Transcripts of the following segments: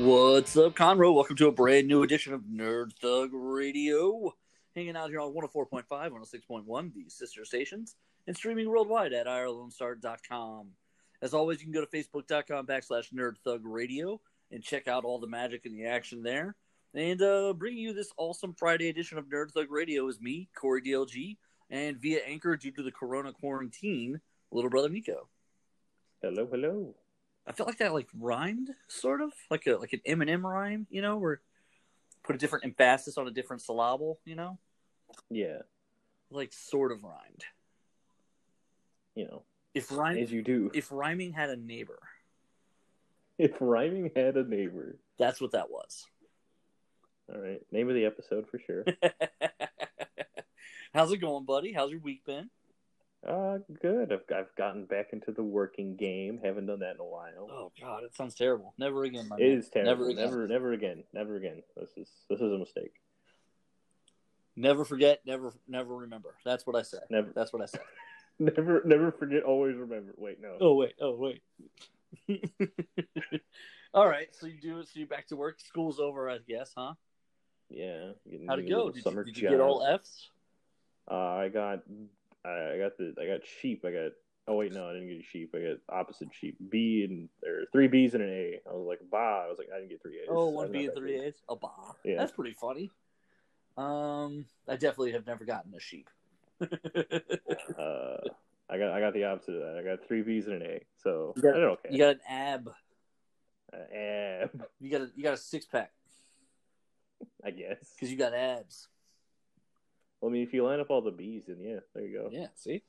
What's up, Conroe? Welcome to a brand new edition of Nerd Thug Radio. Hanging out here on 104.5, 106.1, the sister stations, and streaming worldwide at IRLoneStar.com. As always, you can go to Facebook.com backslash Nerd Thug Radio and check out all the magic and the action there. And uh, bringing you this awesome Friday edition of Nerd Thug Radio is me, Corey DLG, and via Anchor due to the Corona quarantine, little brother Nico. Hello, hello. I felt like that like rhymed, sort of like a like an Eminem rhyme, you know, where put a different emphasis on a different syllable, you know, Yeah, like sort of rhymed. you know, If rhyme, as you do. if rhyming had a neighbor, If rhyming had a neighbor. that's what that was. All right, name of the episode for sure. How's it going, buddy? How's your week been? Uh, good. I've I've gotten back into the working game. Haven't done that in a while. Oh God, it sounds terrible. Never again, my it man. is terrible. Never again. Never, never again. Never again. This is this is a mistake. Never forget. Never, never remember. That's what I say. Never, That's what I say. never, never forget. Always remember. Wait, no. Oh wait. Oh wait. All right. So you do. So you back to work. School's over, I guess, huh? Yeah. How'd it go? Did, you, did you get all. Fs? Uh, I got, I got the, I got sheep. I got. Oh wait, no, I didn't get sheep. I got opposite sheep. B and or three B's and an A. I was like, bah. I was like, I didn't get three A's. Oh, one B and three. A's. A bah. Yeah. That's pretty funny. Um, I definitely have never gotten a sheep. Uh, I got, I got the opposite of that. I got three B's and an A. So You got- I okay. you got an ab. Uh, ab, You got a you got a six pack I guess. because you got abs. Well, I mean, if you line up all the bees, then yeah, there you go. Yeah. See.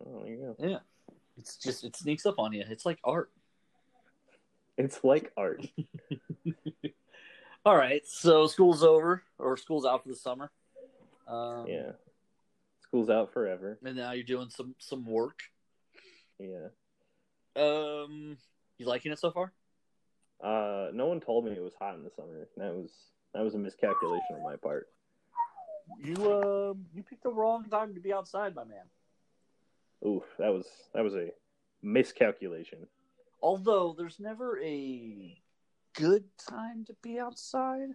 Oh, there you go. Yeah. It's just it sneaks up on you. It's like art. It's like art. All right. So school's over or school's out for the summer. Um, yeah. School's out forever. And now you're doing some some work. Yeah. Um, you liking it so far? Uh, no one told me it was hot in the summer. That was that was a miscalculation on my part. You um you picked the wrong time to be outside, my man. Oof, that was that was a miscalculation. Although there's never a good time to be outside.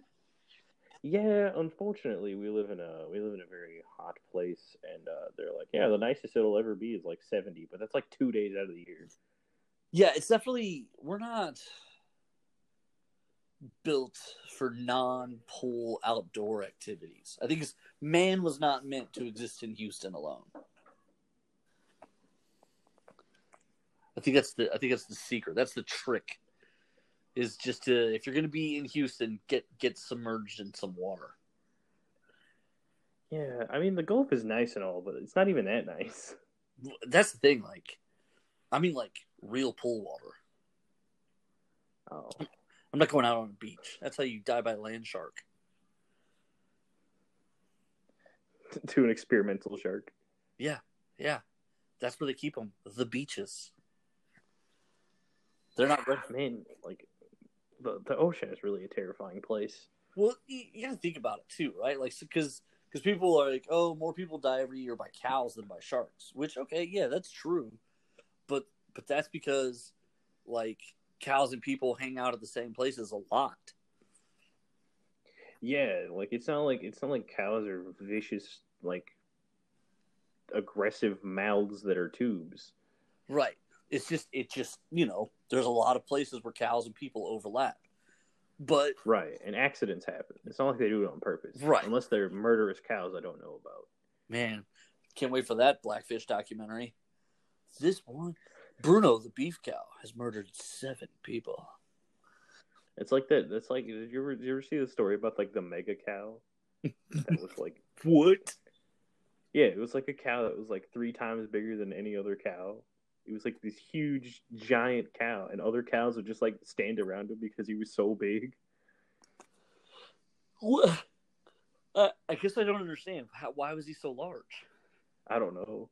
Yeah, unfortunately, we live in a we live in a very hot place, and uh, they're like, yeah, the nicest it'll ever be is like seventy, but that's like two days out of the year. Yeah, it's definitely we're not built for non-pool outdoor activities. I think man was not meant to exist in Houston alone. I think that's the I think that's the secret. That's the trick. Is just to if you're going to be in Houston, get get submerged in some water. Yeah, I mean the Gulf is nice and all, but it's not even that nice. That's the thing. Like, I mean, like real pool water. Oh, I'm not going out on a beach. That's how you die by land shark. to an experimental shark. Yeah, yeah. That's where they keep them. The beaches. They're not ready. Man, like the the ocean is really a terrifying place. Well, you, you got to think about it too, right? Like, because because people are like, oh, more people die every year by cows than by sharks. Which, okay, yeah, that's true, but but that's because like cows and people hang out at the same places a lot. Yeah, like it's not like it's not like cows are vicious, like aggressive mouths that are tubes. Right. It's just it just you know there's a lot of places where cows and people overlap, but Right, and accidents happen. It's not like they do it on purpose. Right. Unless they're murderous cows I don't know about. Man, can't wait for that Blackfish documentary. This one, Bruno the beef cow has murdered seven people. It's like that. That's like. Did you ever, did you ever see the story about like the mega cow? that was like, What? yeah, it was like a cow that was like three times bigger than any other cow. It was like this huge, giant cow, and other cows would just like stand around him because he was so big. What? Uh, I guess I don't understand. How, why was he so large? I don't know.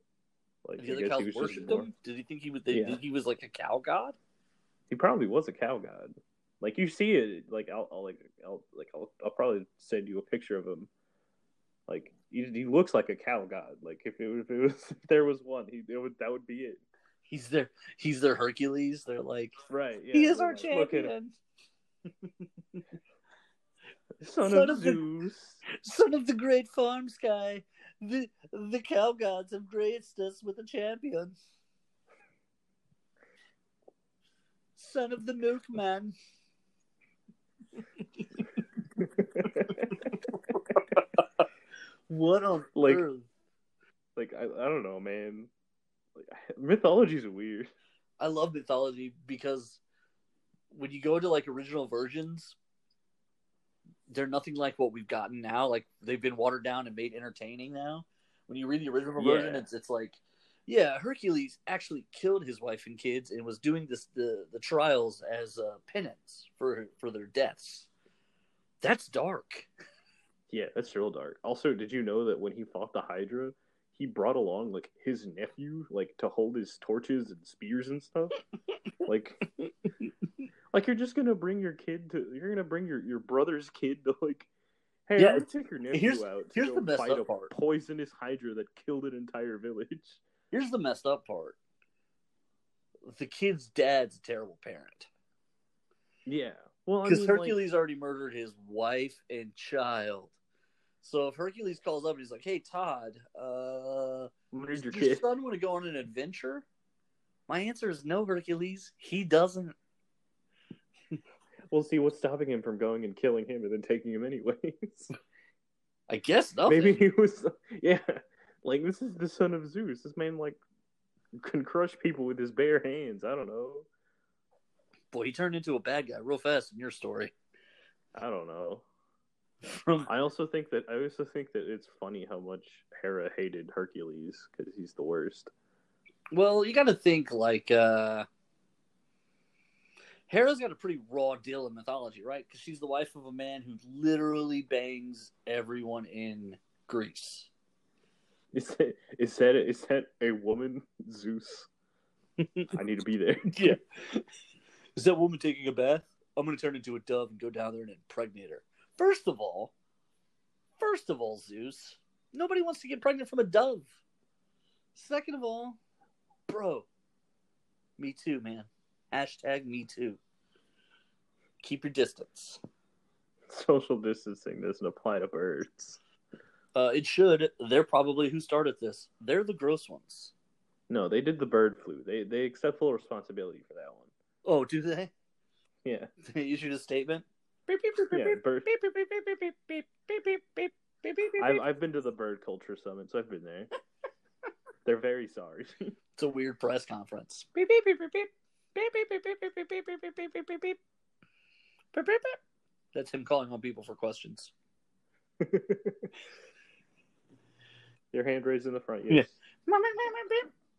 Like, The I other cows he was just more- Did he think he was? They Yeah. think he was like a cow god? He probably was a cow god. Like you see it, like I'll, I'll like I'll like I'll, I'll probably send you a picture of him. Like he, he looks like a cow god. Like if it, if it was if there was one, he it would that would be it. He's their he's their Hercules. They're like Right. Yeah, he is our like, him. champion. Son, Son of, of the- Zeus. Son of the great farm sky, the the cow gods have graced us with a champion. Son of the milkman. What on Like- earth? like I, I don't know, man. Like, mythology's weird. I love mythology because when you go to like original versions, they're nothing like what we've gotten now. Like they've been watered down and made entertaining now. When you read the original Yeah. version, it's it's like, yeah, Hercules actually killed his wife and kids and was doing this the the trials as uh, penance for for their deaths. That's dark. Yeah, that's real dark. Also, did you know that when he fought the Hydra, he brought along like his nephew, like to hold his torches and spears and stuff? like, like you're just gonna bring your kid to, you're gonna bring your your brother's kid to like, hey, Yeah, take your nephew here's- out to here's the messed fight up a part. poisonous Hydra that killed an entire village. Here's the messed up part. The kid's dad's a terrible parent. Yeah, well, I Because mean, like- Hercules already murdered his wife and child. So if Hercules calls up and he's like, "Hey Todd, uh, does your son want to go on an adventure?" My answer is no, Hercules. He doesn't. We'll see what's stopping him from going and killing him and then taking him anyways. I guess nothing. Maybe he was, yeah. Like this is the son of Zeus. This man like can crush people with his bare hands. I don't know. Boy, he turned into a bad guy real fast in your story. I don't know. From I also think that I also think that it's funny how much Hera hated Hercules because he's the worst. well, you got to think like uh Hera's got a pretty raw deal in mythology, right? Because she's the wife of a man who literally bangs everyone in Greece. Is that is that is that a woman, Zeus? I need to be there. Yeah. Is that woman taking a bath? I'm going to turn into a dove and go down there and impregnate her. First of all, first of all, Zeus, nobody wants to get pregnant from a dove. Second of all, bro, me too, man. Hashtag me too. Keep your distance. Social distancing doesn't apply to birds. Uh, it should. They're probably who started this. They're the gross ones. No, they did the bird flu. They they accept full responsibility for that one. Oh, do they? Yeah, They issued a statement. Yeah. Bird. I've I've been to the bird culture summit, so I've been there. They're very sorry. It's a weird press conference. That's him calling on people for questions. Your hand raised in the front. Yes.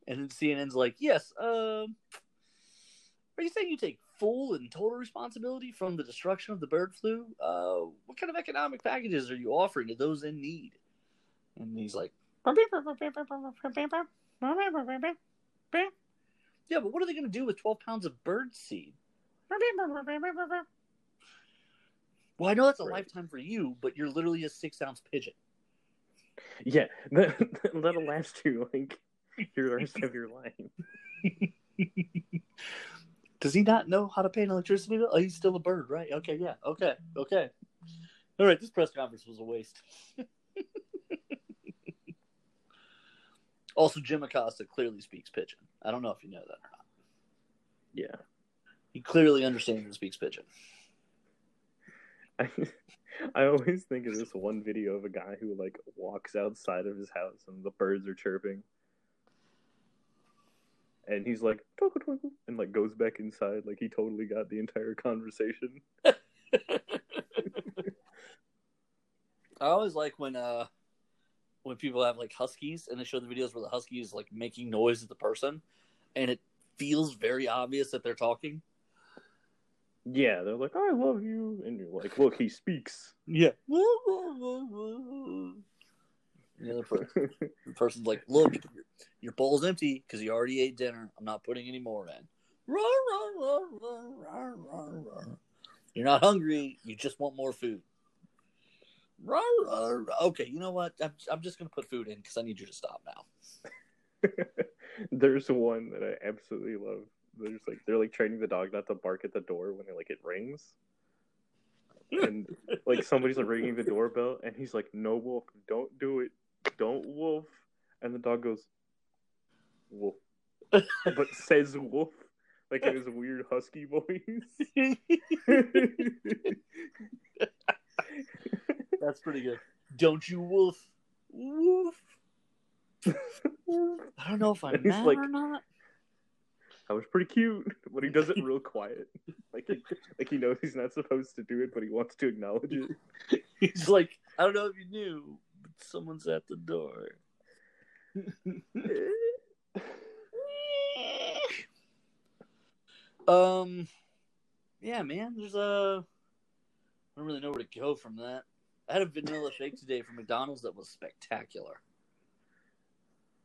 And then CNN's like, yes, um, are you saying you take full and total responsibility from the destruction of the bird flu? Uh, what kind of economic packages are you offering to those in need? And he's like, yeah, but what are they going to do with 12 pounds of bird seed? Well, I know that's a Right. lifetime for you, but you're literally a six ounce pigeon. Yeah, that, that'll last you like your rest of your life. Does he not know how to pay an electricity bill? Oh, he's still a bird, right? Okay, yeah. Okay, okay. All right, this press conference was a waste. also, Jim Acosta clearly speaks pigeon. I don't know if you know that or not. Yeah. He clearly understands and speaks pigeon. I, I always think of this one video of a guy who like walks outside of his house and the birds are chirping. And he's like, twinkle, twinkle, and like goes back inside like he totally got the entire conversation. I always like when uh when people have like huskies and they show the videos where the husky is like making noise at the person and it feels very obvious that they're talking. Yeah, they're like, I love you. And you're like, look, he speaks. Yeah. the other per- the person's like, "Look, your, your bowl's empty because you already ate dinner. I'm not putting any more in." You're not hungry. You just want more food. Okay, you know what? I'm, I'm just gonna put food in because I need you to stop now. There's one that I absolutely love. There's like they're like training the dog not to bark at the door when it like it rings. and like somebody's like ringing the doorbell, and he's like, "No, Wolf, don't do it, don't Wolf," and the dog goes, "Wolf," but says "Wolf." Like in his weird husky voice. That's pretty good. Don't you wolf? Woof. I don't know if I'm He's mad like- or not. That was pretty cute, but he does it real quiet. Like he, like he knows he's not supposed to do it, but he wants to acknowledge it. He's like, I don't know if you knew, but someone's at the door. um, yeah, man. There's a. I don't really know where to go from that. I had a vanilla shake today from McDonald's that was spectacular.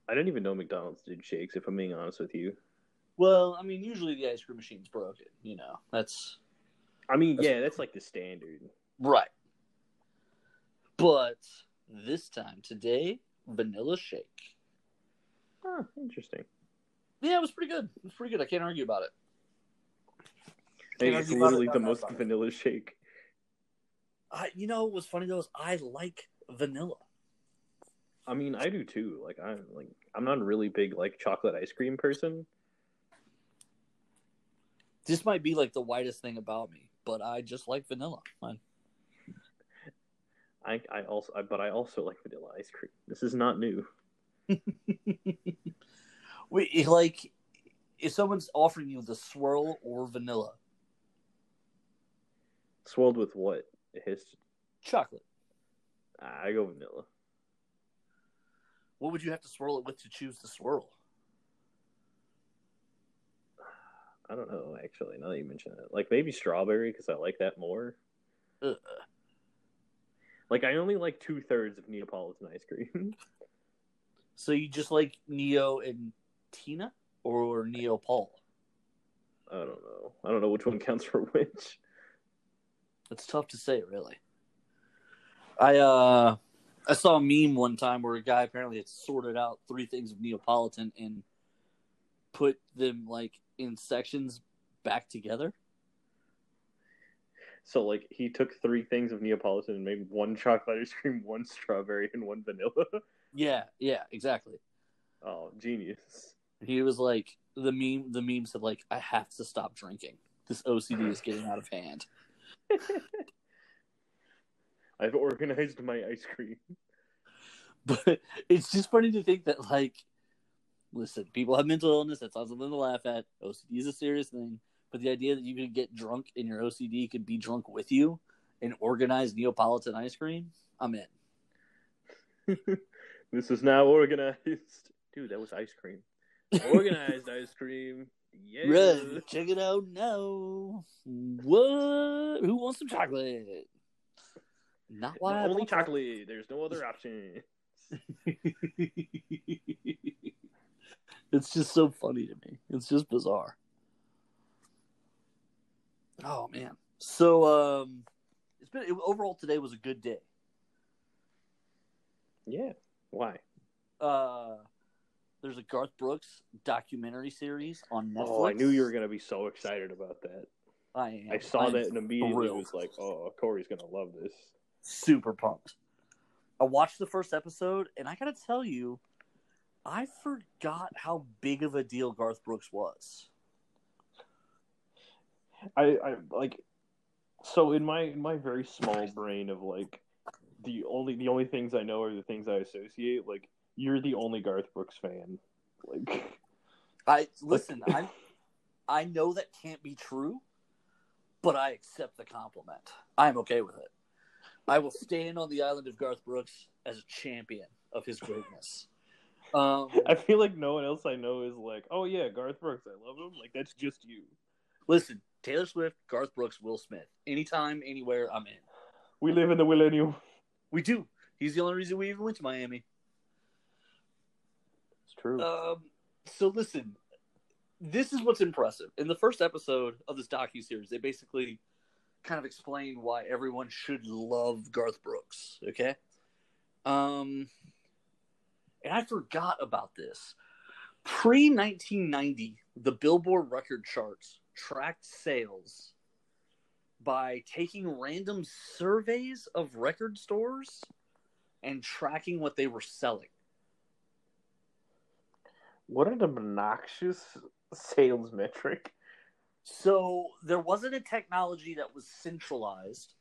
I didn't even know McDonald's did shakes. If I'm being honest with you, Well, I mean, usually the ice cream machine's broken. You know, that's I mean, That's- yeah, that's like the standard. right. But this time today, vanilla shake. Interesting. Yeah, it was pretty good. It was pretty good. I can't argue about it. Can't it's about it, literally the most about it. vanilla shake. I, you know, what's funny though is I like vanilla. I mean, I do too. Like I'm like I'm not a really big like chocolate ice cream person. This might be like the whitest thing about me, but I just like vanilla. I- I I also I, but I also like vanilla ice cream. This is not new. Wait, like, if someone's offering you the swirl or vanilla Swirled with what? His chocolate, I go vanilla. what would you have to swirl it with to choose the swirl? I don't know actually. Now that you mention it, like maybe strawberry because I like that more. Ugh. Like I only like two thirds of Neapolitan ice cream. So you just like Neo and Tina or Neo Paul? I don't know. I don't know which one counts for which. It's tough to say, really. I uh I saw a meme one time where a guy apparently had sorted out three things of Neapolitan and put them like in sections back together. So like he took three things of Neapolitan and made one chocolate ice cream, one strawberry, and one vanilla. Yeah, yeah, exactly. oh, genius. He was like the meme the meme said like I have to stop drinking. This OCD is getting out of hand. I've organized my ice cream. But it's just funny to think that like listen, people have mental illness, that's not something to laugh at. OCD is a serious thing. But the idea that you could get drunk and your OCD could be drunk with you and organize Neapolitan ice cream, I'm in. this is now organized. Dude, that was ice cream. Organized ice cream. Yeah. Right, check it out now. What? Who wants some chocolate? Not why Only chocolate. There's no other option. it's just so funny to me. It's just bizarre. Oh man. So um it's been it, overall today was a good day. Yeah. Why? Uh there's a Garth Brooks documentary series on Netflix. Oh, I knew you were gonna be so excited about that. I am. I saw I'm that and immediately thrilled. was like, "Oh, Corey's gonna love this." super pumped. I watched the first episode, and I gotta tell you, I forgot how big of a deal Garth Brooks was. I, I like so in my in my very small brain of like the only the only things I know are the things I associate. Like you're the only Garth Brooks fan. Like I listen. I I know that can't be true, but I accept the compliment. I'm okay with it. I will stand on the island of Garth Brooks as a champion of his greatness. Um, I feel like no one else I know is like, oh yeah, Garth Brooks, I love him. Like that's just you. listen, Taylor Swift, Garth Brooks, Will Smith. Anytime, anywhere, I'm in. We live in the millennium. We do. He's the only reason we even went to Miami. It's true. Um, so listen, this is what's impressive. In the first episode of this docu series, they basically kind of explain why everyone should love Garth Brooks. Okay, um, and I forgot about this. Pre nineteen ninety, the Billboard record charts tracked sales by taking random surveys of record stores and tracking what they were selling. What an obnoxious sales metric. So there wasn't a technology that was centralized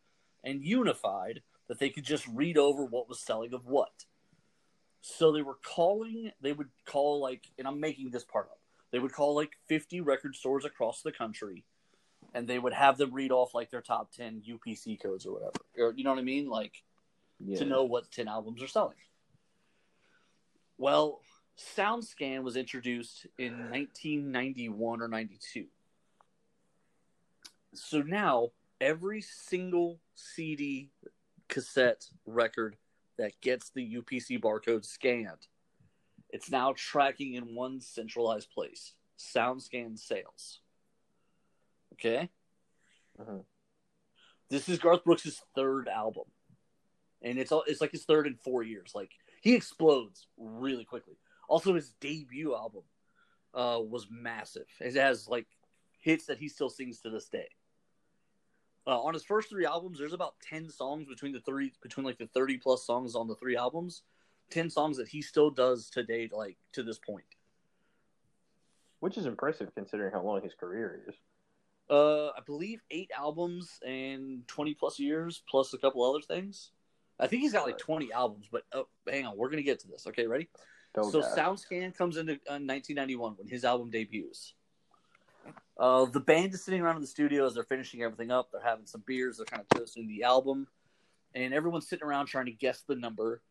and unified that they could just read over what was selling of what. So they were calling, they would call like, and I'm making this part up, they would call like 50 record stores across the country and they would have them read off like their top 10 UPC codes or whatever. Or, you know what I mean? Like Yeah. to know what 10 albums are selling. Well, SoundScan was introduced in 1991 or 92. So now every single CD, cassette, record that gets the UPC barcode scanned, it's now tracking in one centralized place SoundScan sales. Okay? Mhm. This is Garth Brooks' third album and it's all it's like his third in four years. Like he explodes really quickly. Also, his debut album uh, was massive. It has like hits that he still sings to this day. Uh, on his first three albums, there's about ten songs between the three between like the thirty plus songs on the three albums. Ten songs that he still does to date, like to this point. Which is impressive considering how long his career is. Uh, I believe eight albums and twenty plus years, plus a couple other things. I think he's got like twenty albums, but oh, hang on, we're gonna get to this. Okay, ready? Don't so. SoundScan comes into uh, 1991 when his album debuts. Uh, the band is sitting around in the studio as they're finishing everything up. They're having some beers. They're kind of toasting the album, and everyone's sitting around trying to guess the number.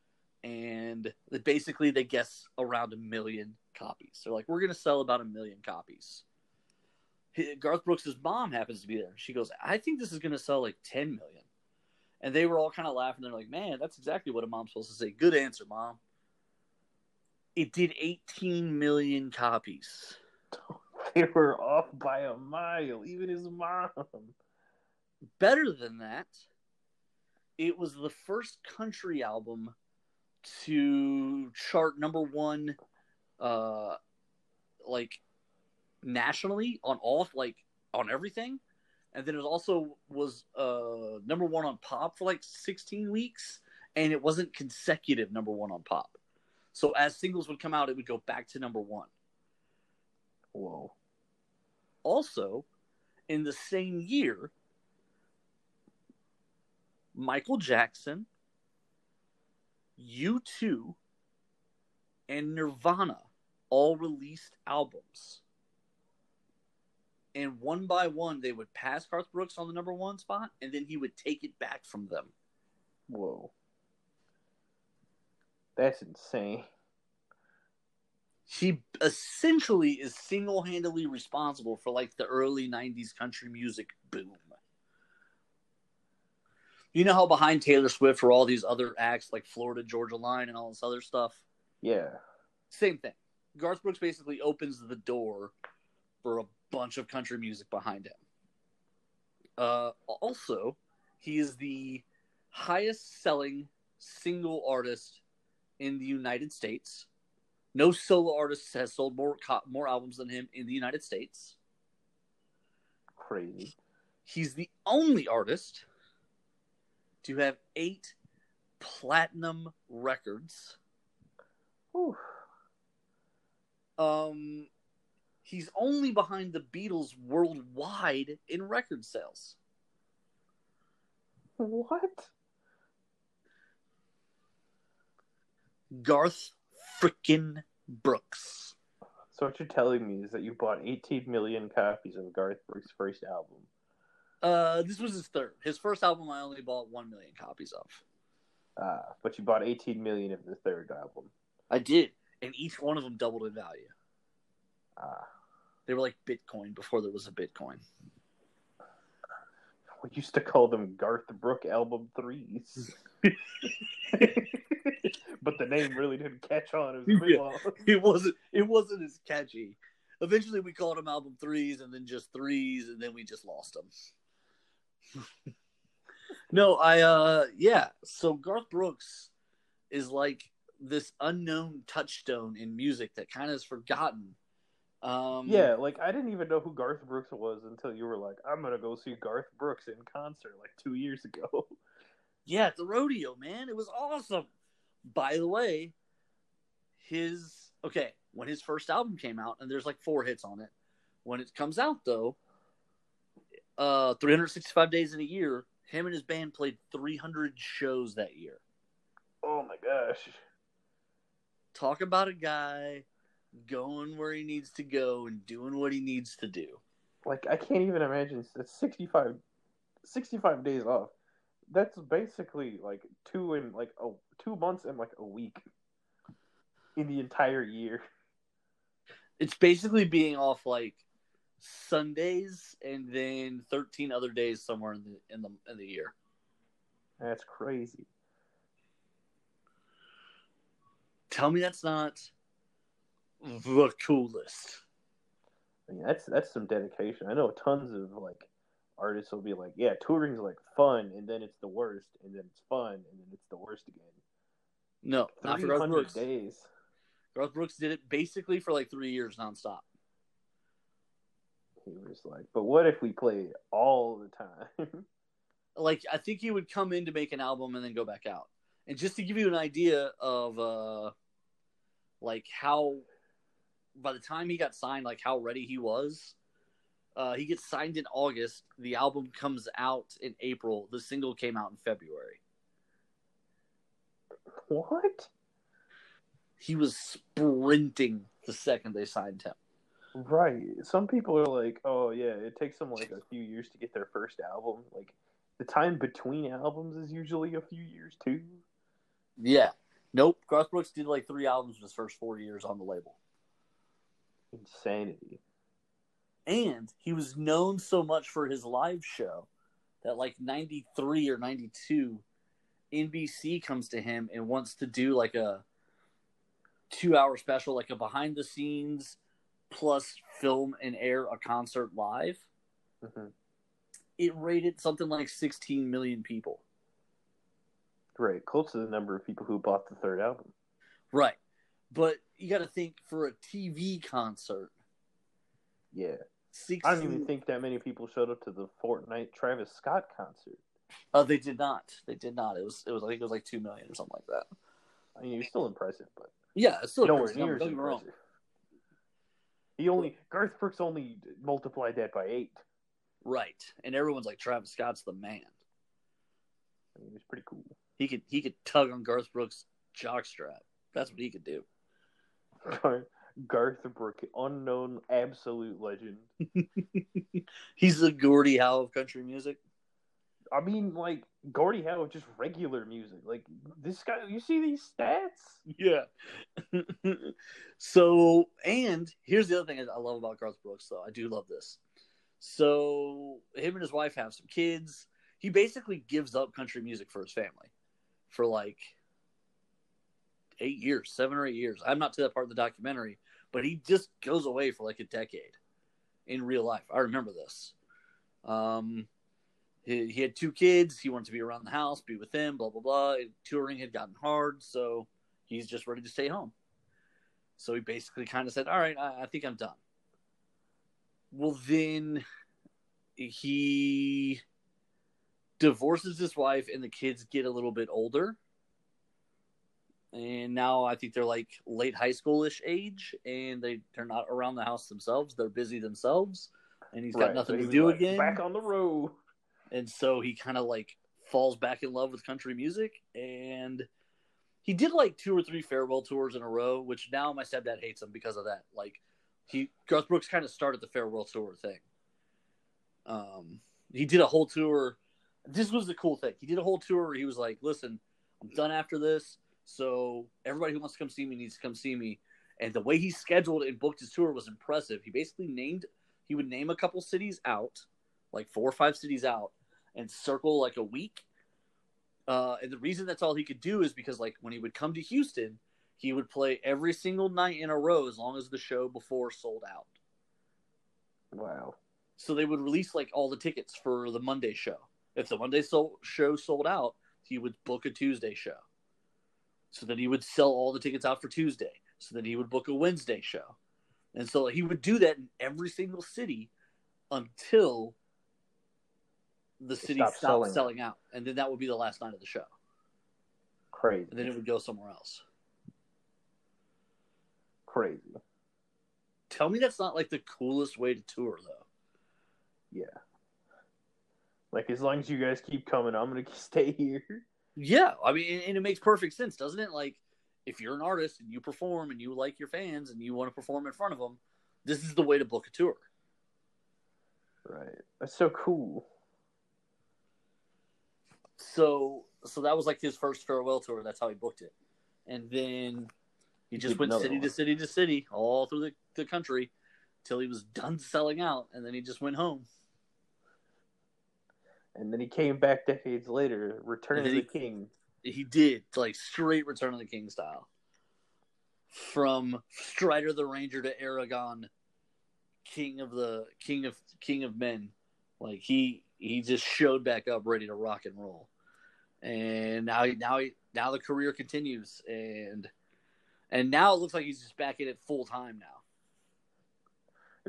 And they, basically, they guess around a million copies. They're like, "We're going to sell about a million copies." Garth Brooks' mom happens to be there. She goes, "I think this is going to sell like 10 million. And they were all kind of laughing. They're like, "Man, that's exactly what a mom's supposed to say." Good answer, mom it did 18 million copies. they were off by a mile. Even his mom. Better than that, it was the first country album to chart number one, uh, like nationally on all like on everything, and then it also was uh number one on pop for like 16 weeks, and it wasn't consecutive number one on pop. So as singles would come out, it would go back to number one. Whoa. also in the same year michael jackson u2 and nirvana all released albums and one by one they would pass garth brooks on the number one spot and then he would take it back from them Whoa. That's insane. he essentially is single-handedly responsible for like the early 90s country music boom you know how behind taylor swift were all these other acts like florida georgia line and all this other stuff Yeah. same thing garth brooks basically opens the door for a bunch of country music behind him uh, also he is the highest selling single artist in the united states no solo artist has sold more co- more albums than him in the United States. Crazy. He's the only artist to have eight platinum records. Whew. Um, he's only behind the Beatles worldwide in record sales. What? Garth frickin' Brooks. So what you're telling me is that you bought 18 million copies of Garth Brooks' first album. Uh, this was his third. His first album, I only bought one million copies of. Uh, but you bought 18 million of the third album. I did, and each one of them doubled in value. Ah, They were like Bitcoin before there was a Bitcoin. we used to call them Garth Brook album threes. but the name really didn't catch on. It was Yeah. long. It wasn't. It wasn't as catchy. Eventually, we called them album threes, and then just threes, and then we just lost them. No, I. uh Yeah. So Garth Brooks is like this unknown touchstone in music that kind of is forgotten Um, Yeah, like I didn't even know who Garth Brooks was until you were like, "I'm gonna go see Garth Brooks in concert" like two years ago. yeah, at the rodeo, man, it was awesome. By the way, his okay when his first album came out, and there's like four hits on it. When it comes out though, uh, 365 days in a year, him and his band played 300 shows that year. oh my gosh! Talk about a guy going where he needs to go and doing what he needs to do. Like I can't even imagine that's 65, 65 days off. That's basically like two in like a two months and like a week in the entire year. It's basically being off like Sundays and then 13 other days somewhere in the in the in the year. That's crazy. Tell me that's not the coolest. I mean, that's that's some dedication. I know tons of like artists will be like, yeah, touring's like fun, and then it's the worst, and then it's fun, and then it's the worst again. No, not for Three Garth Brooks. days. Garth Brooks did it basically for like three years nonstop. He was like, but what if we play all the time? Like I think he would come in to make an album and then go back out. And just to give you an idea of uh like how by the time he got signed, like how ready he was, uh he gets signed in August, the album comes out in April, the single came out in February. what? He was sprinting the second they signed him. Right. Some people are like, oh yeah, it takes them like a few years to get their first album. Like the time between albums is usually a few years too. Yeah. Nope. Garth Brooks did like three albums in his first four years on the label. Insanity. And he was known so much for his live show that like 93 or 92 NBC comes to him and wants to do like a 2 hour special like a behind the scenes plus film and air a concert live. hmm It rated something like 16 million people. Right, close to the number of people who bought the third album. Right. But you got to think for a TV concert Yeah, 16 I don't even think that many people showed up to the Fortnite Travis Scott concert. Uh, they did not. They did not. It was. It was. I think it was like two million or something like that. I mean, he's still impressive, but Yeah, it's still nowhere near don't get me wrong. He only Garth Brooks only multiplied that by eight. Right, and everyone's like Travis Scott's the man. I mean, it's pretty cool. He could he could tug on Garth Brooks' jockstrap. That's what he could do. Garth Brooks, unknown absolute legend. He's the Gordie Howe of country music. I mean, like Gordie Howe, just regular music. Like this guy, you see these stats? Yeah. so, and here's the other thing I love about Garth Brooks, though. I do love this. So, him and his wife have some kids. He basically gives up country music for his family for like eight years, seven or eight years. I'm not to that part of the documentary, but he just goes away for like a decade in real life. I remember this. Um, he, he had two kids. He wanted to be around the house, be with them, blah, blah, blah. Touring had gotten hard. So, he's just ready to stay home. So he basically kind of said, "All right, I, I think I'm done." Well, then he divorces his wife, and the kids get a little bit older, and now I think they're like late high schoolish age, and they they're not around the house themselves. They're busy themselves, and he's got Right, nothing so he to do like, again Back on the road. And so he kind of like falls back in love with country music and he did like two or three farewell tours in a row which now my stepdad hates him because of that. Like he garth brooks kind of started the farewell tour thing. Um he did a whole tour. This was the cool thing. He did a whole tour where he was like listen i'm done after this so everybody who wants to come see me needs to come see me. And the way he scheduled and booked his tour was impressive. He basically named he would name a couple cities out like four or five cities out and circle like a week. Uh, and the reason that's all he could do is because like when he would come to Houston, he would play every single night in a row as long as the show before sold out. Wow. So they would release like all the tickets for the Monday show. If the Monday so- show sold out, he would book a Tuesday show. So then he would sell all the tickets out for Tuesday. So then he would book a Wednesday show. And so he would do that in every single city until the city stopped stopped, selling. selling out. And then that would be the last night of the show. Crazy. And then it would go somewhere else. Crazy. Tell me that's not like the coolest way to tour, though. Yeah. Like as long as you guys keep coming, I'm gonna stay here. Yeah, I mean, and it makes perfect sense, doesn't it? Like, if you're an artist and you perform and you like your fans and you want to perform in front of them, this is the way to book a tour. Right. That's so cool. So, so that was like his first farewell tour. That's how he booked it, and then he just went city to city to city all through the, the country till he was done selling out, and then he just went home. And then he came back decades later, Return of the King. He did like straight Return of the King style, from Strider the Ranger to Aragorn, King of the King of King of Men. Like he he just showed back up, ready to rock and roll, and now he now he now the career continues, and and now it looks like he's just back at it full time now.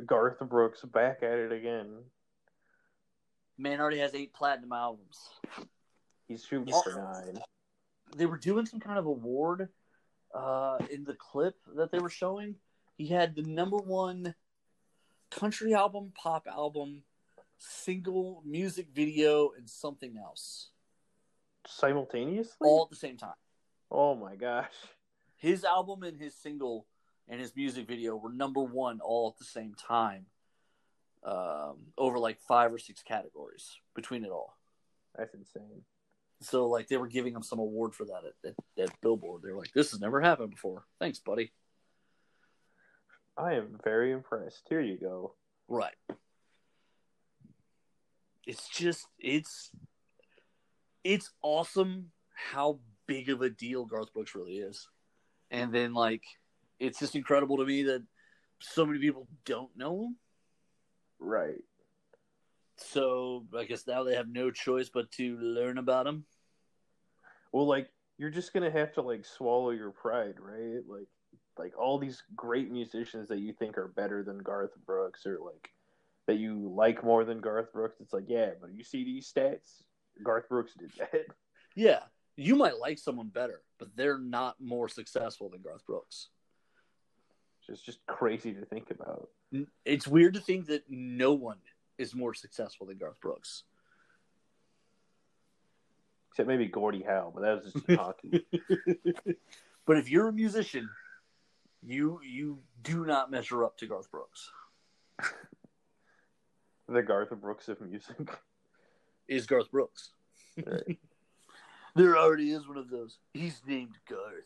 Garth Brooks back at it again. Man already has eight platinum albums. He's shooting for nine. they were doing some kind of award uh, in the clip that they were showing. He had the number one country album, pop album, single, music video, and something else Simultaneously? all at the same time. Oh my gosh. His album and his single and his music video were number one all at the same time um, over like five or six categories between it all. That's insane. So like they were giving him some award for that at, at, at Billboard. They were like, "This has never happened before." Thanks, buddy. I am very impressed. Here you go. Right. It's just it's it's awesome how big of a deal Garth Brooks really is. And then like it's just incredible to me that so many people don't know him. Right. So I guess now they have no choice but to learn about him. Well, like you're just gonna have to like swallow your pride, right? Like, like all these great musicians that you think are better than Garth Brooks, or like that you like more than Garth Brooks. It's like, yeah, but you see these stats. Garth Brooks did that. Yeah. You might like someone better, but they're not more successful than Garth Brooks. It's just crazy to think about. It's weird to think that no one is more successful than Garth Brooks. Except maybe Gordie Howe, but that was just in hockey. but if you're a musician, you you do not measure up to Garth Brooks. The Garth Brooks of music. Is Garth Brooks? Right. There already is one of those. He's named Garth.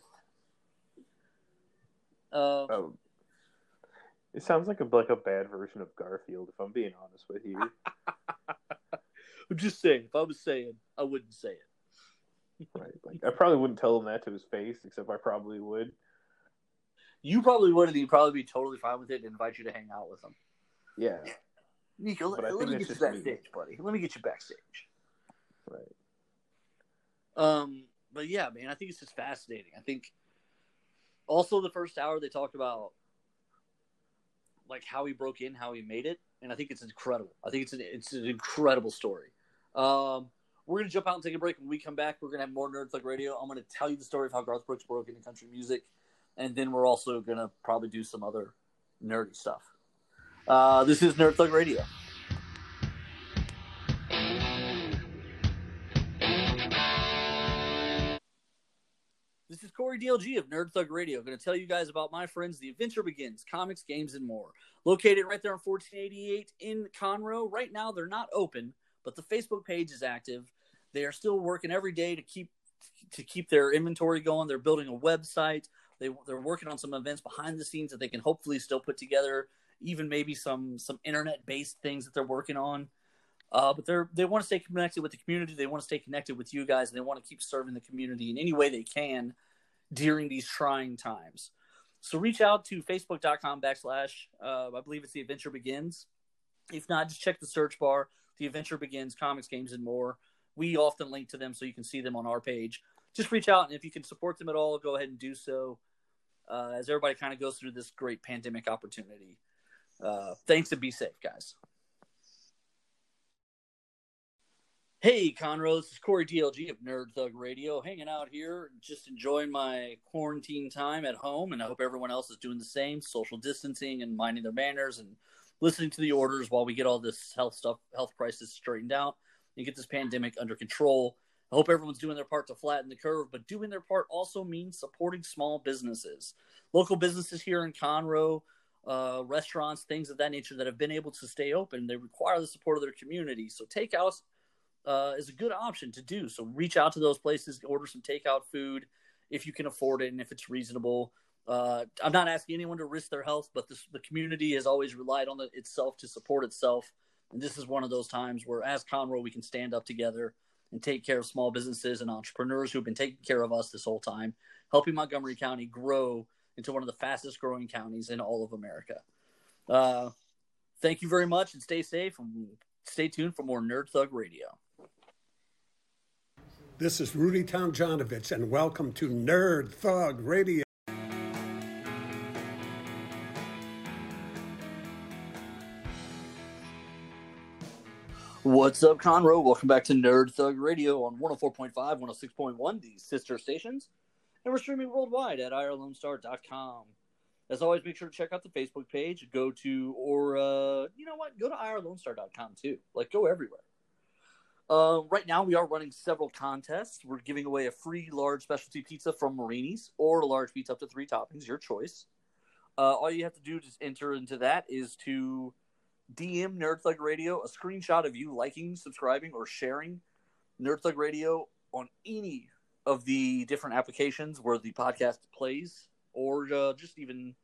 Uh, Oh. It sounds like a like a bad version of Garfield, if I'm being honest with you. I'm just saying. If I was saying, I wouldn't say it. Right. Like I probably wouldn't tell him that to his face, except I probably would. You probably would, and he'd probably be totally fine with it and invite you to hang out with him. Yeah. Nico, But let, let me get you just me. backstage, buddy. Let me get you backstage. Right. Um, but yeah, man, I think it's just fascinating. I think also the first hour they talked about like how he broke in, how he made it, and I think it's incredible. I think it's an it's an incredible story. Um, we're gonna jump out and take a break. When we come back, we're gonna have more Nerd Thug Radio. I'm gonna tell you the story of how Garth Brooks broke into country music, and then we're also gonna probably do some other nerdy stuff. Uh, this is Nerd Thug Radio. This is Corey DLG of Nerd Thug Radio. going to tell you guys about my friends, The Adventure Begins, comics, games, and more. Located right there on 1488 in Conroe. Right now, they're not open, but the Facebook page is active. They are still working every day to keep to keep their inventory going. They're building a website. They they're working on some events behind the scenes that they can hopefully still put together. Even maybe some some internet based things that they're working on. Uh, but they're they want to stay connected with the community. They want to stay connected with you guys, and they want to keep serving the community in any way they can during these trying times. So reach out to facebook.com backslash uh, I believe it's the adventure begins. If not, just check the search bar. The adventure begins, comics, games, and more. We often link to them so you can see them on our page. Just reach out, and if you can support them at all, go ahead and do so. uh, as everybody kind of goes through this great pandemic opportunity. Uh, thanks and be safe, guys. Hey, Conroe, this is Corey DLG of Nerd Thug Radio, hanging out here, just enjoying my quarantine time at home, and I hope everyone else is doing the same, social distancing and minding their manners and listening to the orders while we get all this health stuff, health crisis straightened out and get this pandemic under control. I hope everyone's doing their part to flatten the curve, but doing their part also means supporting small businesses, local businesses here in Conroe, uh, restaurants, things of that nature that have been able to stay open. They require the support of their community. So takeout uh, is a good option to do. So reach out to those places, order some takeout food if you can afford it and if it's reasonable. Uh, I'm not asking anyone to risk their health, but this, the community has always relied on it itself to support itself. And this is one of those times where, as Conroe, we can stand up together and take care of small businesses and entrepreneurs who've been taking care of us this whole time, helping Montgomery County grow into one of the fastest growing counties in all of America. Uh, thank you very much and stay safe and stay tuned for more Nerd Thug Radio. This is Rudy Tomjanovich, and welcome to Nerd Thug Radio. What's up, Conroe? Welcome back to Nerd Thug Radio on 104.5, 106.1, these sister stations. And we're streaming worldwide at IRLoneStar.com. As always, make sure to check out the Facebook page. Go to, or, uh, you know what? Go to IRLoneStar.com too. Like, go everywhere. Uh, right now, we are running several contests. We're giving away a free large specialty pizza from Marini's or a large pizza up to three toppings, your choice. Uh, all you have to do to enter into that is to DM Nerd Thug Radio a screenshot of you liking, subscribing, or sharing Nerd Thug Radio on any of the different applications where the podcast plays, or uh, just even,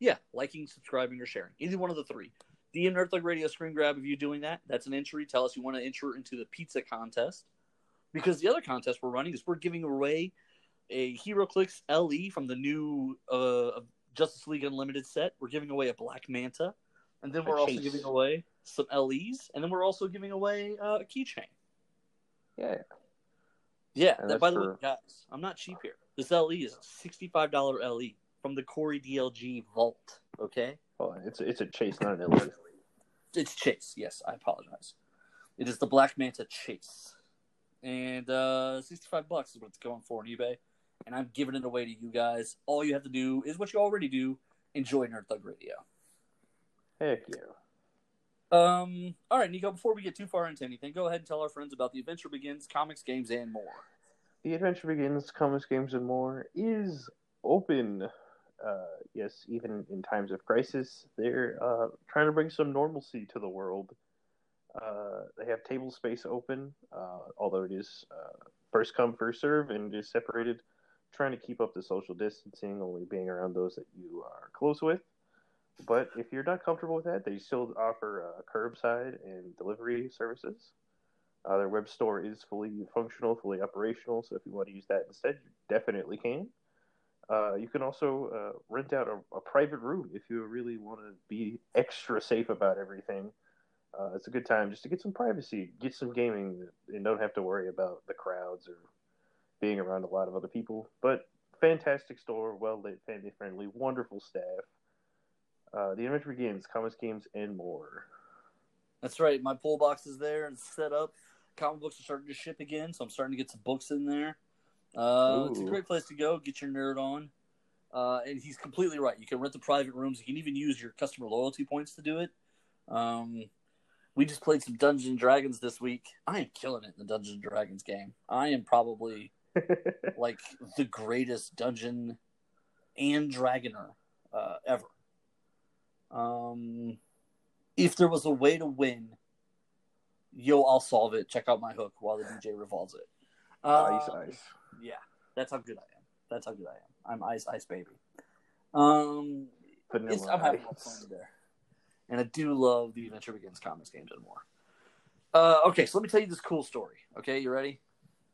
yeah, liking, subscribing, or sharing. Either one of the three. DM Nerd Thug Radio screen grab of you doing that. That's an entry. Tell us you want to enter into the pizza contest. Because the other contest we're running is we're giving away a HeroClix LE from the new uh, Justice League Unlimited set. We're giving away a Black Manta and then we're also giving away some LEs, and then we're also giving away uh, a keychain. Yeah. Yeah, that, by the for- way, guys, I'm not cheap here. This LE is sixty-five dollar LE from the Corey DLG Vault. Okay, Oh, it's it's a chase, not an LA. it's Chase. Yes, I apologize. It is the Black Manta Chase, and uh, sixty-five bucks is what it's going for on eBay. And I'm giving it away to you guys. All you have to do is what you already do: enjoy Nerd Thug Radio. Heck yeah. Um. All right, Nico. Before we get too far into anything, go ahead and tell our friends about the Adventure Begins comics, games, and more. The Adventure Begins, comics, games, and more is open. Uh, yes, even in times of crisis, they're uh, trying to bring some normalcy to the world. Uh, they have table space open, uh, although it is uh, first come, first serve, and it is separated. Trying to keep up the social distancing, only being around those that you are close with. But if you're not comfortable with that, they still offer uh, curbside and delivery services. Uh, their web store is fully functional, fully operational. So if you want to use that instead, you definitely can. Uh, you can also uh, rent out a, a private room if you really want to be extra safe about everything. Uh, it's a good time just to get some privacy, get some gaming, and don't have to worry about the crowds or being around a lot of other people. But fantastic store, well lit, family friendly, wonderful staff. Uh, the inventory games, comics, games, and more. That's right. My pull box is there and set up. Comic books are starting to ship again, so I'm starting to get some books in there. Uh, it's a great place to go. Get your nerd on. Uh, and he's completely right. You can rent the private rooms. You can even use your customer loyalty points to do it. Um, we just played some Dungeons and Dragons this week. I am killing it in the Dungeons and Dragons game. I am probably like the greatest dungeon and dragoner uh, ever. Um, if there was a way to win, yo, I'll solve it. Check out my hook while the DJ revolves it. ice, Uh, ice. Yeah, that's how good I am. That's how good I am. I'm ice, ice baby. Um, Vanilla I'm having a lot of ice. fun there, and I do love the Adventure Begins comics, games, and more. Uh, okay, so let me tell you this cool story. Okay, you ready?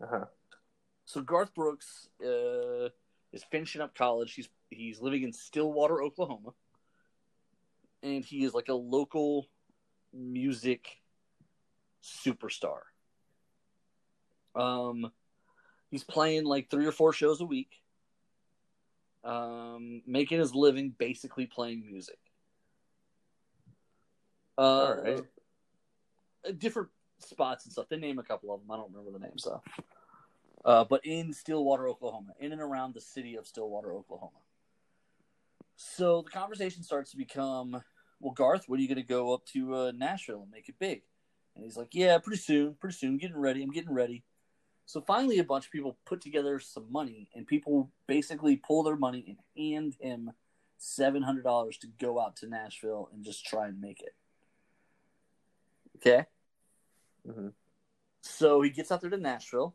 Uh-huh. So Garth Brooks uh, is finishing up college. He's he's living in Stillwater, Oklahoma, and he is like a local music superstar. Um, he's playing like three or four shows a week. um, making his living basically playing music. Uh, All right. different spots and stuff. They name a couple of them. I don't remember the names though. Uh, but in Stillwater, Oklahoma, in and around the city of Stillwater, Oklahoma. So the conversation starts to become, well, Garth, when are you going to go up to uh, Nashville and make it big? And he's like, yeah, pretty soon, pretty soon, getting ready. I'm getting ready. So finally, a bunch of people put together some money, and people basically pull their money and hand him seven hundred dollars to go out to Nashville and just try and make it. Okay. hmm So he gets out there to Nashville.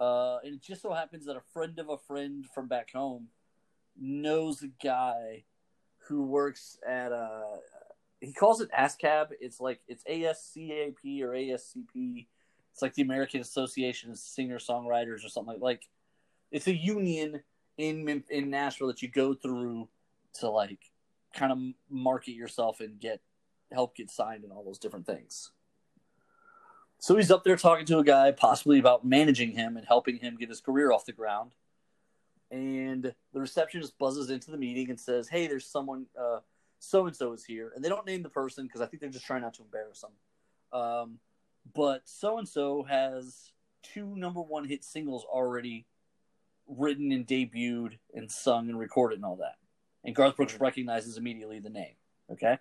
Uh, and it just so happens that a friend of a friend from back home knows a guy who works at uh he calls it ASCAP. It's like it's ASCAP or ASCP. It's like the American Association of Singer Songwriters or something like like it's a union in in Nashville that you go through to like kind of market yourself and get help get signed and all those different things. So he's up there talking to a guy, possibly about managing him and helping him get his career off the ground. And the receptionist buzzes into the meeting and says, "Hey, there's someone. So and so is here." And they don't name the person because I think they're just trying not to embarrass them. Um, but so and so has two number one hit singles already written and debuted and sung and recorded and all that. And Garth Brooks recognizes immediately the name. Okay.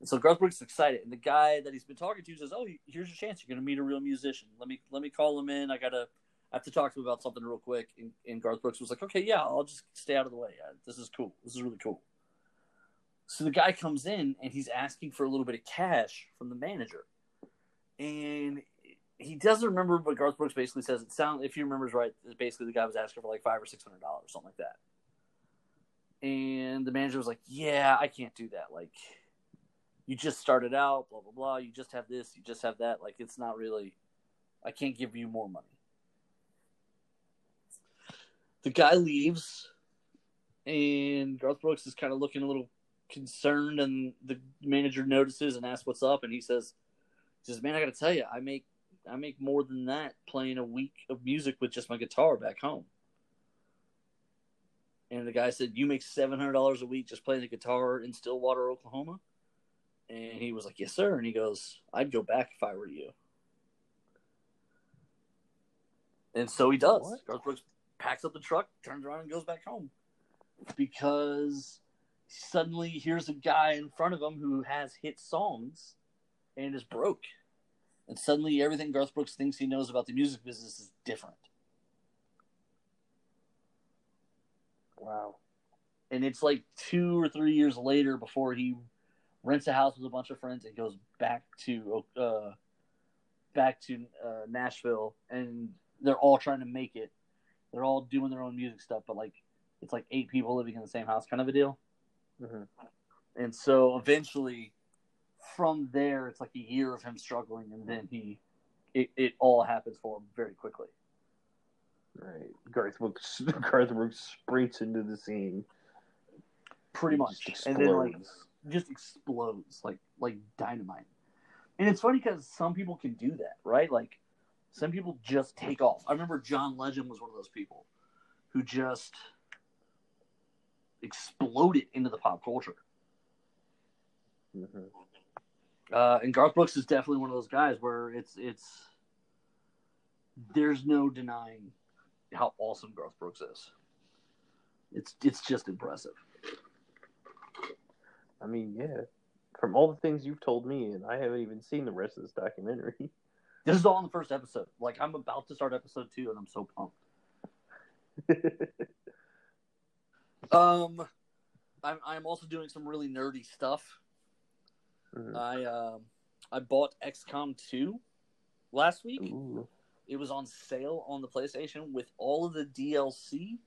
And so Garth Brooks is excited, and the guy that he's been talking to says, "Oh, here's your chance. You're going to meet a real musician. Let me let me call him in. I gotta I have to talk to him about something real quick." And, and Garth Brooks was like, "Okay, yeah, I'll just stay out of the way. Uh, This is cool. This is really cool." So the guy comes in and he's asking for a little bit of cash from the manager, and he doesn't remember, but Garth Brooks basically says it sound if he remembers right, basically the guy was asking for like five or six hundred dollars, something like that. And the manager was like, "Yeah, I can't do that. Like, you just started out, blah blah blah. You just have this, you just have that. Like, it's not really. I can't give you more money." The guy leaves, and Garth Brooks is kind of looking a little concerned, and the manager notices and asks what's up, and he says, "He says, man, I got to tell you, I make I make more than that playing a week of music with just my guitar back home." And the guy said, "You make seven hundred dollars a week just playing the guitar in Stillwater, Oklahoma." And he was like, "Yes, sir." And he goes, "I'd go back if I were you." And so he does. What? Garth Brooks packs up the truck, turns around, and goes back home because suddenly here's a guy in front of him who has hit songs and is broke. And suddenly everything Garth Brooks thinks he knows about the music business is different. Wow. And it's like two or three years later before he rents a house with a bunch of friends and goes back to uh, back to uh, Nashville, and they're all trying to make it. They're all doing their own music stuff, but like it's like eight people living in the same house, kind of a deal. hmm And so eventually, from there, it's like a year of him struggling, and then he, it, it all happens for him very quickly. Right. Garth Brooks. Garth Brooks sprints into the scene. Pretty much, and then like explodes. just explodes like like dynamite. And it's funny because some people can do that, right? Like some people just take off. I remember John Legend was one of those people who just exploded into the pop culture. Mhm. Uh, and Garth Brooks is definitely one of those guys where it's it's there's no denying how awesome Garth Brooks is. It's it's just impressive. I mean, yeah. From all the things you've told me, and I haven't even seen the rest of this documentary. This is all in the first episode. Like I'm about to start episode two, and I'm so pumped. Um, I'm I'm also doing some really nerdy stuff. Mhm. I um I bought XCOM two last week. Ooh. It was on sale on the PlayStation with all of the DLC.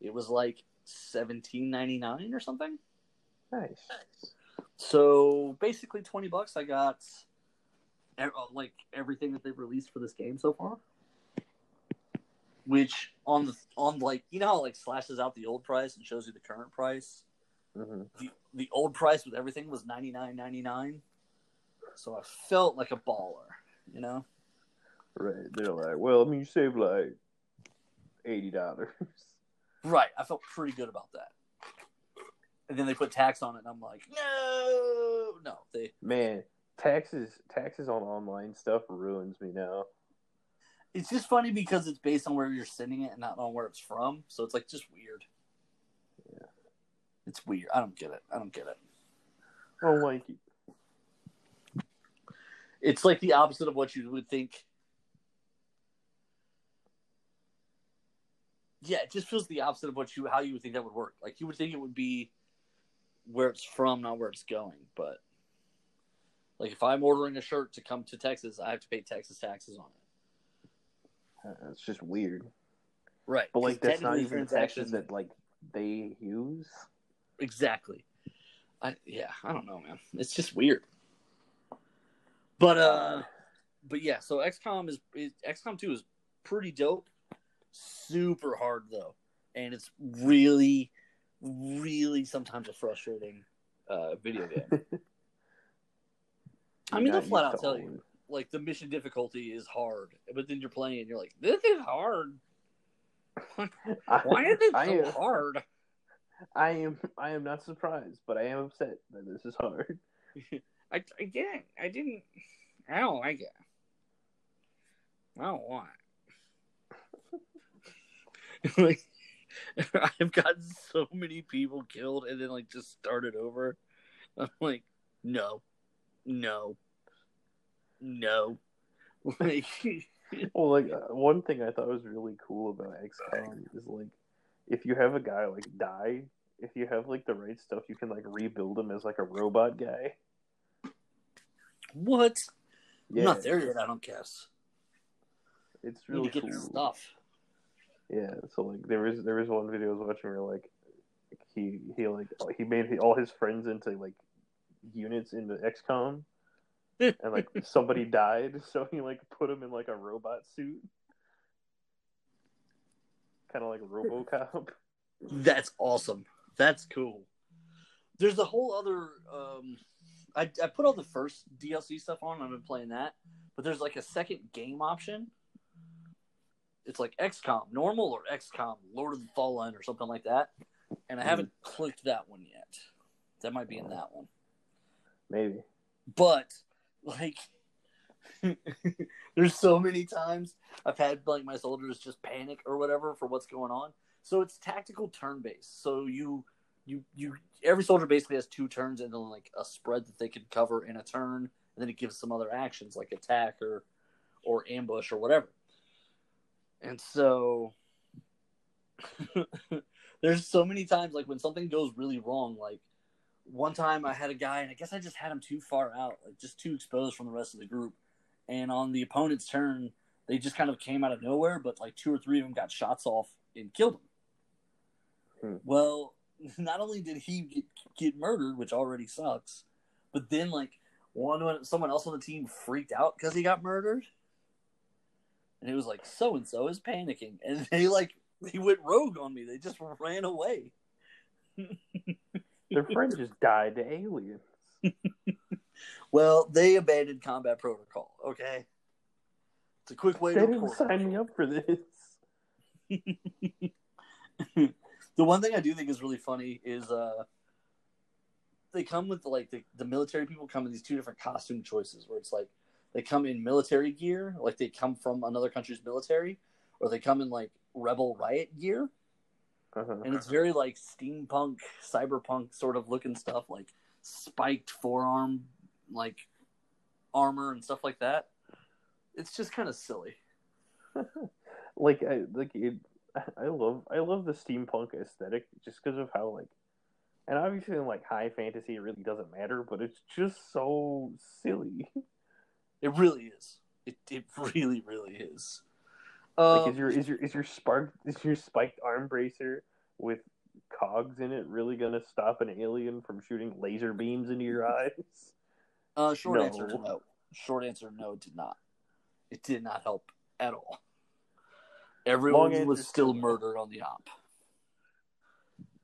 It was like seventeen ninety nine or something. Nice. So basically twenty bucks. I got uh, like everything that they've released for this game so far. Which on the on like you know how like slashes out the old price and shows you the current price. hmm the the old price with everything was ninety nine ninety nine. So I felt like a baller, you know. Right. They're like, well, I mean, you save like eighty dollars. Right. I felt pretty good about that. And then they put tax on it, and I'm like, no, no. They Man, taxes taxes on online stuff ruins me now. it's just funny because it's based on where you're sending it and not on where it's from. So it's like just weird. Yeah. It's weird. I don't get it. I don't get it. I don't like it. It's like the opposite of what you would think. Yeah, it just feels the opposite of what you how you would think that would work. Like you would think it would be where it's from, not where it's going. But like if I'm ordering a shirt to come to Texas, I have to pay Texas taxes on it. Uh, It's just weird. Right. But like that's not even taxes that like they use. Exactly. I yeah, I don't know, man. It's just weird. But uh but yeah, so XCOM is, is XCOM 2 is pretty dope. Super hard though. And it's really really sometimes a frustrating uh video game. I mean, they'll flat out tell you. Like the mission difficulty is hard, but then you're playing and you're like, this is hard. Why is it so am, hard? I am I am not surprised, but I am upset that this is hard. I, I didn't. I didn't. I don't like it. I don't want it. like, I've gotten so many people killed and then like just started over. I'm like, no, no, no. Like, Well, like uh, one thing I thought was really cool about XCOM is like if you have a guy like die, if you have like the right stuff, you can like rebuild him as like a robot guy. what? Yeah, I'm not there yet. I don't guess. it's really need to get cool. stuff. Yeah, so like there was there was one video I was watching where like he he like he made all his friends into like units in the XCOM, and like somebody died, so he like put him in like a robot suit, kind of like RoboCop. That's awesome. That's cool. There's a whole other. Um, I I put all the first DLC stuff on. I've been playing that, but there's like a second game option. It's like XCOM normal or XCOM Lord of the Fallen or something like that, and I haven't clicked that one yet. That might be in that one, Maybe. but like. there's so many times I've had like my soldiers just panic or whatever for what's going on. So it's tactical turn based. So you you you every soldier basically has two turns and then like a spread that they can cover in a turn, and then it gives some other actions like attack or or ambush or whatever. And so there's so many times like when something goes really wrong, like one time I had a guy and I guess I just had him too far out, like just too exposed from the rest of the group. And on the opponent's turn, they just kind of came out of nowhere, but like two or three of them got shots off and killed him. Hmm. Well, not only did he get, get murdered, which already sucks, but then like one someone else on the team freaked out because he got murdered, and it was like so and so is panicking, and they like they went rogue on me. They just ran away. Their friend just died to aliens. Well, they abandoned combat protocol. Okay, it's a quick way They to didn't sign me up for this. the one thing I do think is really funny is uh they come with like the, the military people come in these two different costume choices where it's like they come in military gear, like they come from another country's military, or they come in like rebel riot gear. And it's very like steampunk, cyberpunk sort of looking stuff, like spiked forearm like armor and stuff like that. It's just kind of silly. like I like it. I love I love the steampunk aesthetic just because of how like, and obviously in like high fantasy it really doesn't matter, but it's just so silly. It really is. It it really really is. Like Um, is your is your is your spark is your spiked arm bracer with cogs in it really gonna stop an alien from shooting laser beams into your eyes? uh, short No. answer no. Short answer no. It did not. It did not help at all. Everyone Long was still still no. murdered on the op,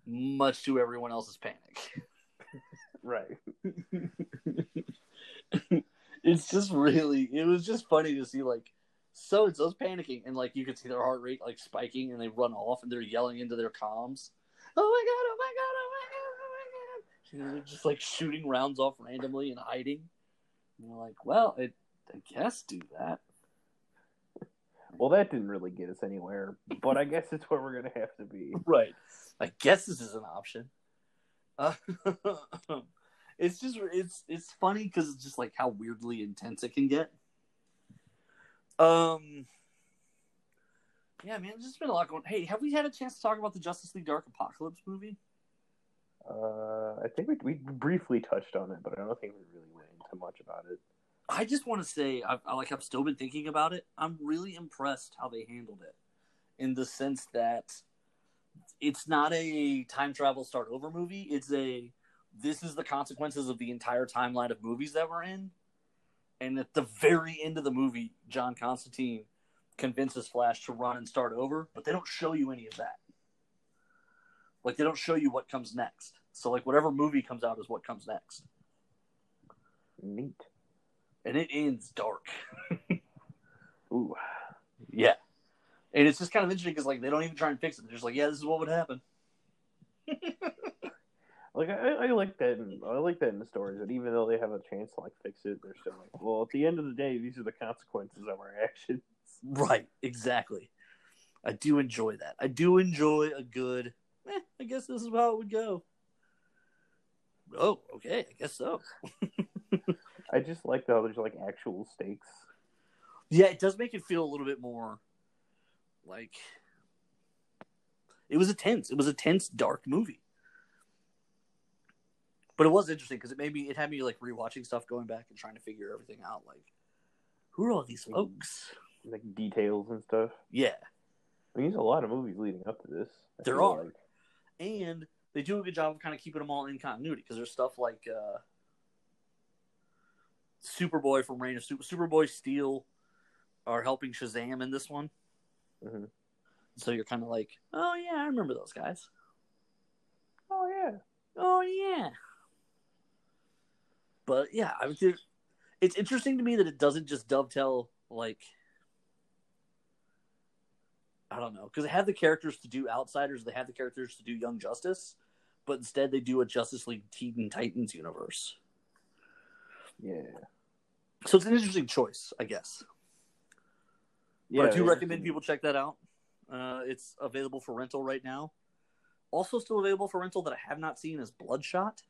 much to everyone else's panic. Right. it's just really it was just funny to see like so and so's panicking, and like you can see their heart rate like spiking, and they run off, and they're yelling into their comms, "Oh my god! Oh my god! Oh my god! Oh my god!" They're just like shooting rounds off randomly and hiding. And you're like, well, it, I guess do that. Well, that didn't really get us anywhere, but I guess it's where we're gonna have to be. Right. I guess this is an option. Uh, it's just it's it's funny because it's just like how weirdly intense it can get. Um. Yeah, man, there's just been a lot going. Hey, have we had a chance to talk about the Justice League Dark Apokolips movie? Uh, I think we we briefly touched on it, but I don't think we really went into much about it. I just want to say, I, I like I've still been thinking about it. I'm really impressed how they handled it, in the sense that it's not a time travel start over movie. It's a this is the consequences of the entire timeline of movies that we're in. And at the very end of the movie, John Constantine convinces Flash to run and start over, but they don't show you any of that. Like they don't show you what comes next. So like whatever movie comes out is what comes next. Neat. And it ends dark. Ooh. Yeah. And it's just kind of interesting because like they don't even try and fix it. They're just like, yeah, this is what would happen. Like I, I like that. In, I like that in the stories. That even though they have a chance to like fix it, they're still like, well, at the end of the day, these are the consequences of our actions. Right, exactly. I do enjoy that. I do enjoy a good. Eh, I guess this is how it would go. Oh, okay. I guess so. I just like how there's like actual stakes. Yeah, it does make it feel a little bit more like it was a tense. It was a tense, dark movie. But it was interesting because it made me. It had me like rewatching stuff, going back and trying to figure everything out. Like, who are all these folks? like details and stuff. Yeah, I mean, there's a lot of movies leading up to this. I There are. like. and they do a good job of kind of keeping them all in continuity because there's stuff like uh, Superboy from Reign of Super Superboy Steel are helping Shazam in this one. Mhm. So you're kind of like, oh yeah, I remember those guys. Oh yeah. Oh yeah. But yeah, I say it's interesting to me that it doesn't just dovetail like I don't know because they have the characters to do Outsiders, they have the characters to do Young Justice, but instead they do a Justice League Teen Titans universe. Yeah. So it's an interesting choice, I guess. Yeah. but I do recommend people check that out. Uh, it's available for rental right now. Also, still available for rental that I have not seen is Bloodshot.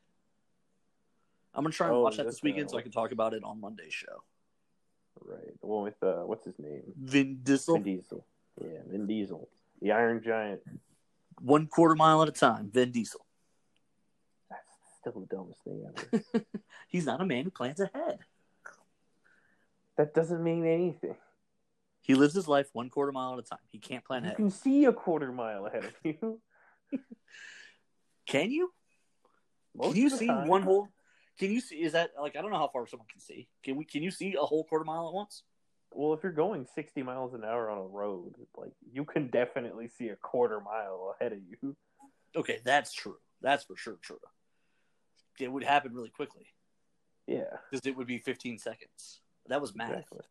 I'm gonna try and Oh, watch that this weekend so I can talk about it on Monday's show. Right. The one with uh, what's his name? Vin Diesel, Vin Diesel. Yeah, Vin Diesel, the Iron Giant. one quarter mile at a time. Vin Diesel. That's still the dumbest thing ever. He's not a man who plans ahead. that doesn't mean anything. He lives his life one quarter mile at a time. He can't plan ahead. You can see a quarter mile ahead of you. Can you? Most can you see time. one whole? Can you see? Is that like I don't know how far someone can see. Can we? Can you see a whole quarter mile at once? Well, if you're going 60 miles an hour on a road, like you can definitely see a quarter mile ahead of you. Okay, that's true. That's for sure true. It would happen really quickly Yeah, because it would be 15 seconds. That was math. exactly.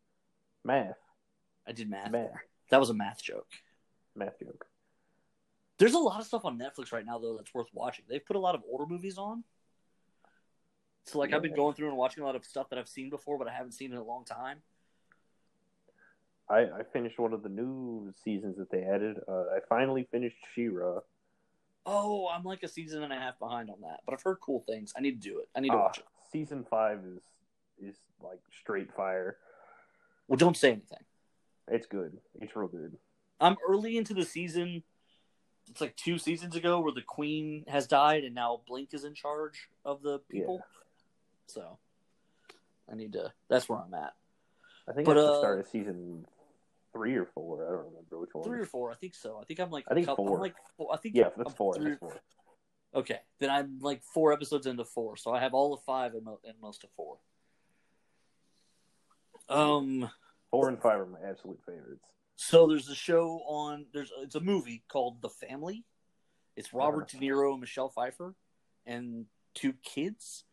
Math, I did math. math. That was a math joke. math joke. There's a lot of stuff on Netflix right now though that's worth watching. They've put a lot of older movies on. So like I've been going through and watching a lot of stuff that I've seen before but I haven't seen in a long time. I, I finished one of the new seasons that they added. Uh, I finally finished She-Ra. Oh, I'm like a season and a half behind on that, but I've heard cool things. I need to do it. I need to Ah, watch it. Season five is is like straight fire. Well, don't say anything. It's good. It's real good. I'm early into the season. It's like two seasons ago where the queen has died and now Blink is in charge of the people. So I need to. That's where I'm at. I think But, that's the uh, start of season three or four. I don't remember which one. Three or four, I think so. I think I'm like. I think couple- four. I'm like four, I think Yeah, I'm that's four. That's four. Okay, then I'm like four episodes into four, so I have all of five and, mo- and most of four. Um. Four and five are my absolute favorites. So there's a show on. There's it's a movie called The Family. It's Robert Uh-huh. De Niro and Michelle Pfeiffer and two kids,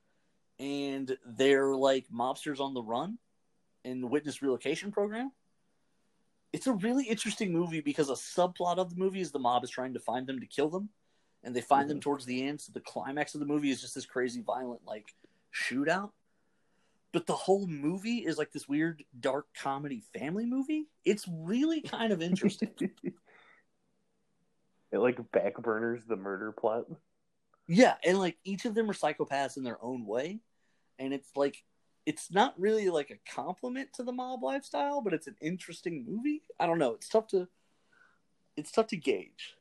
and they're like mobsters on the run in the witness relocation program. it's a really interesting movie because a subplot of the movie is the mob is trying to find them to kill them, and they find them Mhm. towards the end. So the climax of the movie is just this crazy, violent like shootout. But the whole movie is like this weird, dark comedy family movie. It's really kind of interesting. it like backburners the murder plot. yeah, and like each of them are psychopaths in their own way, and it's like it's not really like a compliment to the mob lifestyle, but it's an interesting movie. I don't know. It's tough to it's tough to gauge.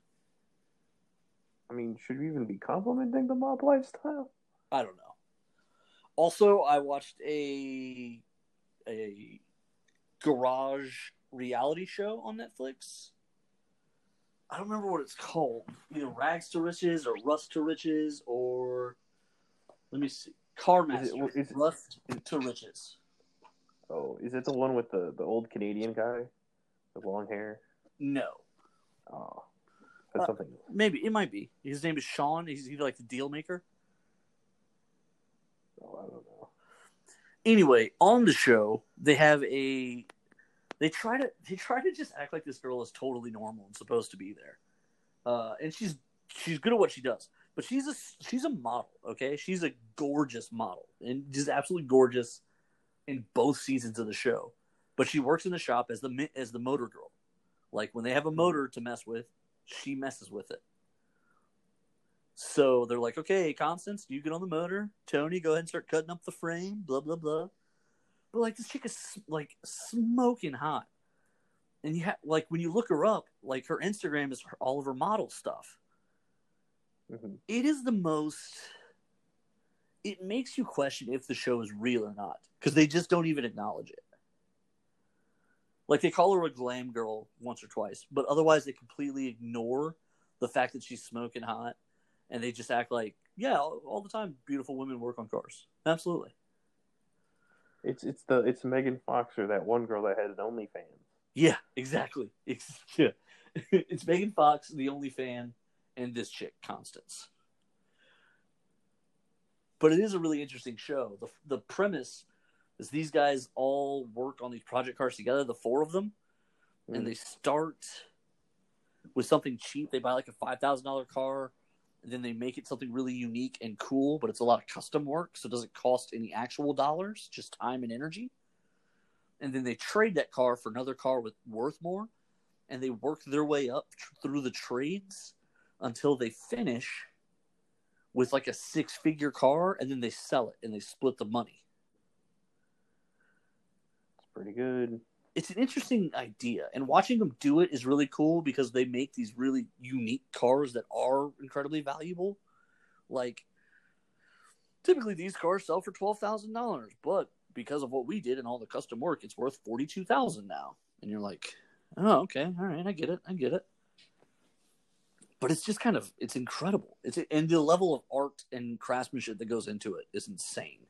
I mean, should we even be complimenting the mob lifestyle? I don't know. Also, I watched a a garage reality show on Netflix. I don't remember what it's called. Either Rags to Riches or Rust to Riches or let me see. Car Is it- Master. is it- Rust to Riches. Oh, is it the one with the the old Canadian guy with long hair? No. Oh, that's Uh, something. Maybe it might be. His name is Sean. He's he's like the deal maker. Oh, I don't know. anyway, on the show, they have a they try to they try to just act like this girl is totally normal and supposed to be there. Uh, and she's she's good at what she does. But she's a she's a model, okay? She's a gorgeous model and just absolutely gorgeous in both seasons of the show. But she works in the shop as the as the motor girl. Like when they have a mm-hmm. motor to mess with, she messes with it. So they're like, okay, Constance, you get on the motor. Tony, go ahead and start cutting up the frame. Blah blah blah. But like this chick is like smoking hot, and you have like when you look her up, like her Instagram is her, all of her model stuff. Mhm. It is the most. It makes you question if the show is real or not because they just don't even acknowledge it. Like they call her a glam girl once or twice, but otherwise they completely ignore the fact that she's smoking hot, and they just act like, yeah, all, all the time, beautiful women work on cars. Absolutely. It's it's the it's Megan Fox or that one girl that had an OnlyFans. Yeah, exactly. It's, yeah. it's Megan Fox, the only fan, and this chick, Constance. But it is a really interesting show. The the premise is these guys all work on these project cars together, the four of them, and Mm. they start with something cheap. They buy like a five thousand dollar car, and then they make it something really unique and cool. But it's a lot of custom work, so it doesn't cost any actual dollars, just time and energy. And then they trade that car for another car with worth more, and they work their way up tr- through the trades until they finish with like a six figure car, and then they sell it and they split the money. It's pretty good. it's an interesting idea and watching them do it is really cool because they make these really unique cars that are incredibly valuable. Like typically these cars sell for $12000 but because of what we did and all the custom work it's worth 42000 now. And you're like oh okay. All right. I get it. I get it but it's just kind of it's incredible it's and the level of art and craftsmanship that goes into it is insane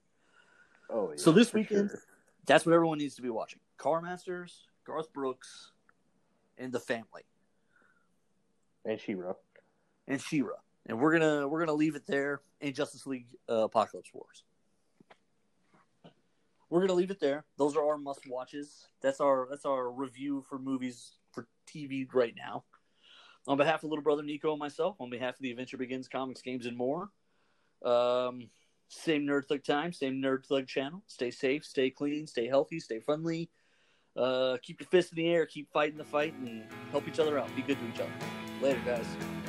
Oh, yeah, So this weekend- sure. that's what everyone needs to be watching. Car Masters, Garth Brooks, and the family, and She-Ra. and She-Ra. And we're gonna we're gonna leave it there. And Justice League uh, Apokolips Wars. We're gonna leave it there. Those are our must watches. That's our that's our review for movies for TV right now. On behalf of little brother Nico and myself, on behalf of the Adventure Begins comics, games, and more. Um, same Nerd Thug time, same Nerd Thug channel. Stay safe, stay clean, stay healthy, stay friendly. Uh, keep your fist in the air, keep fighting the fight, and help each other out. Be good to each other. Later, guys.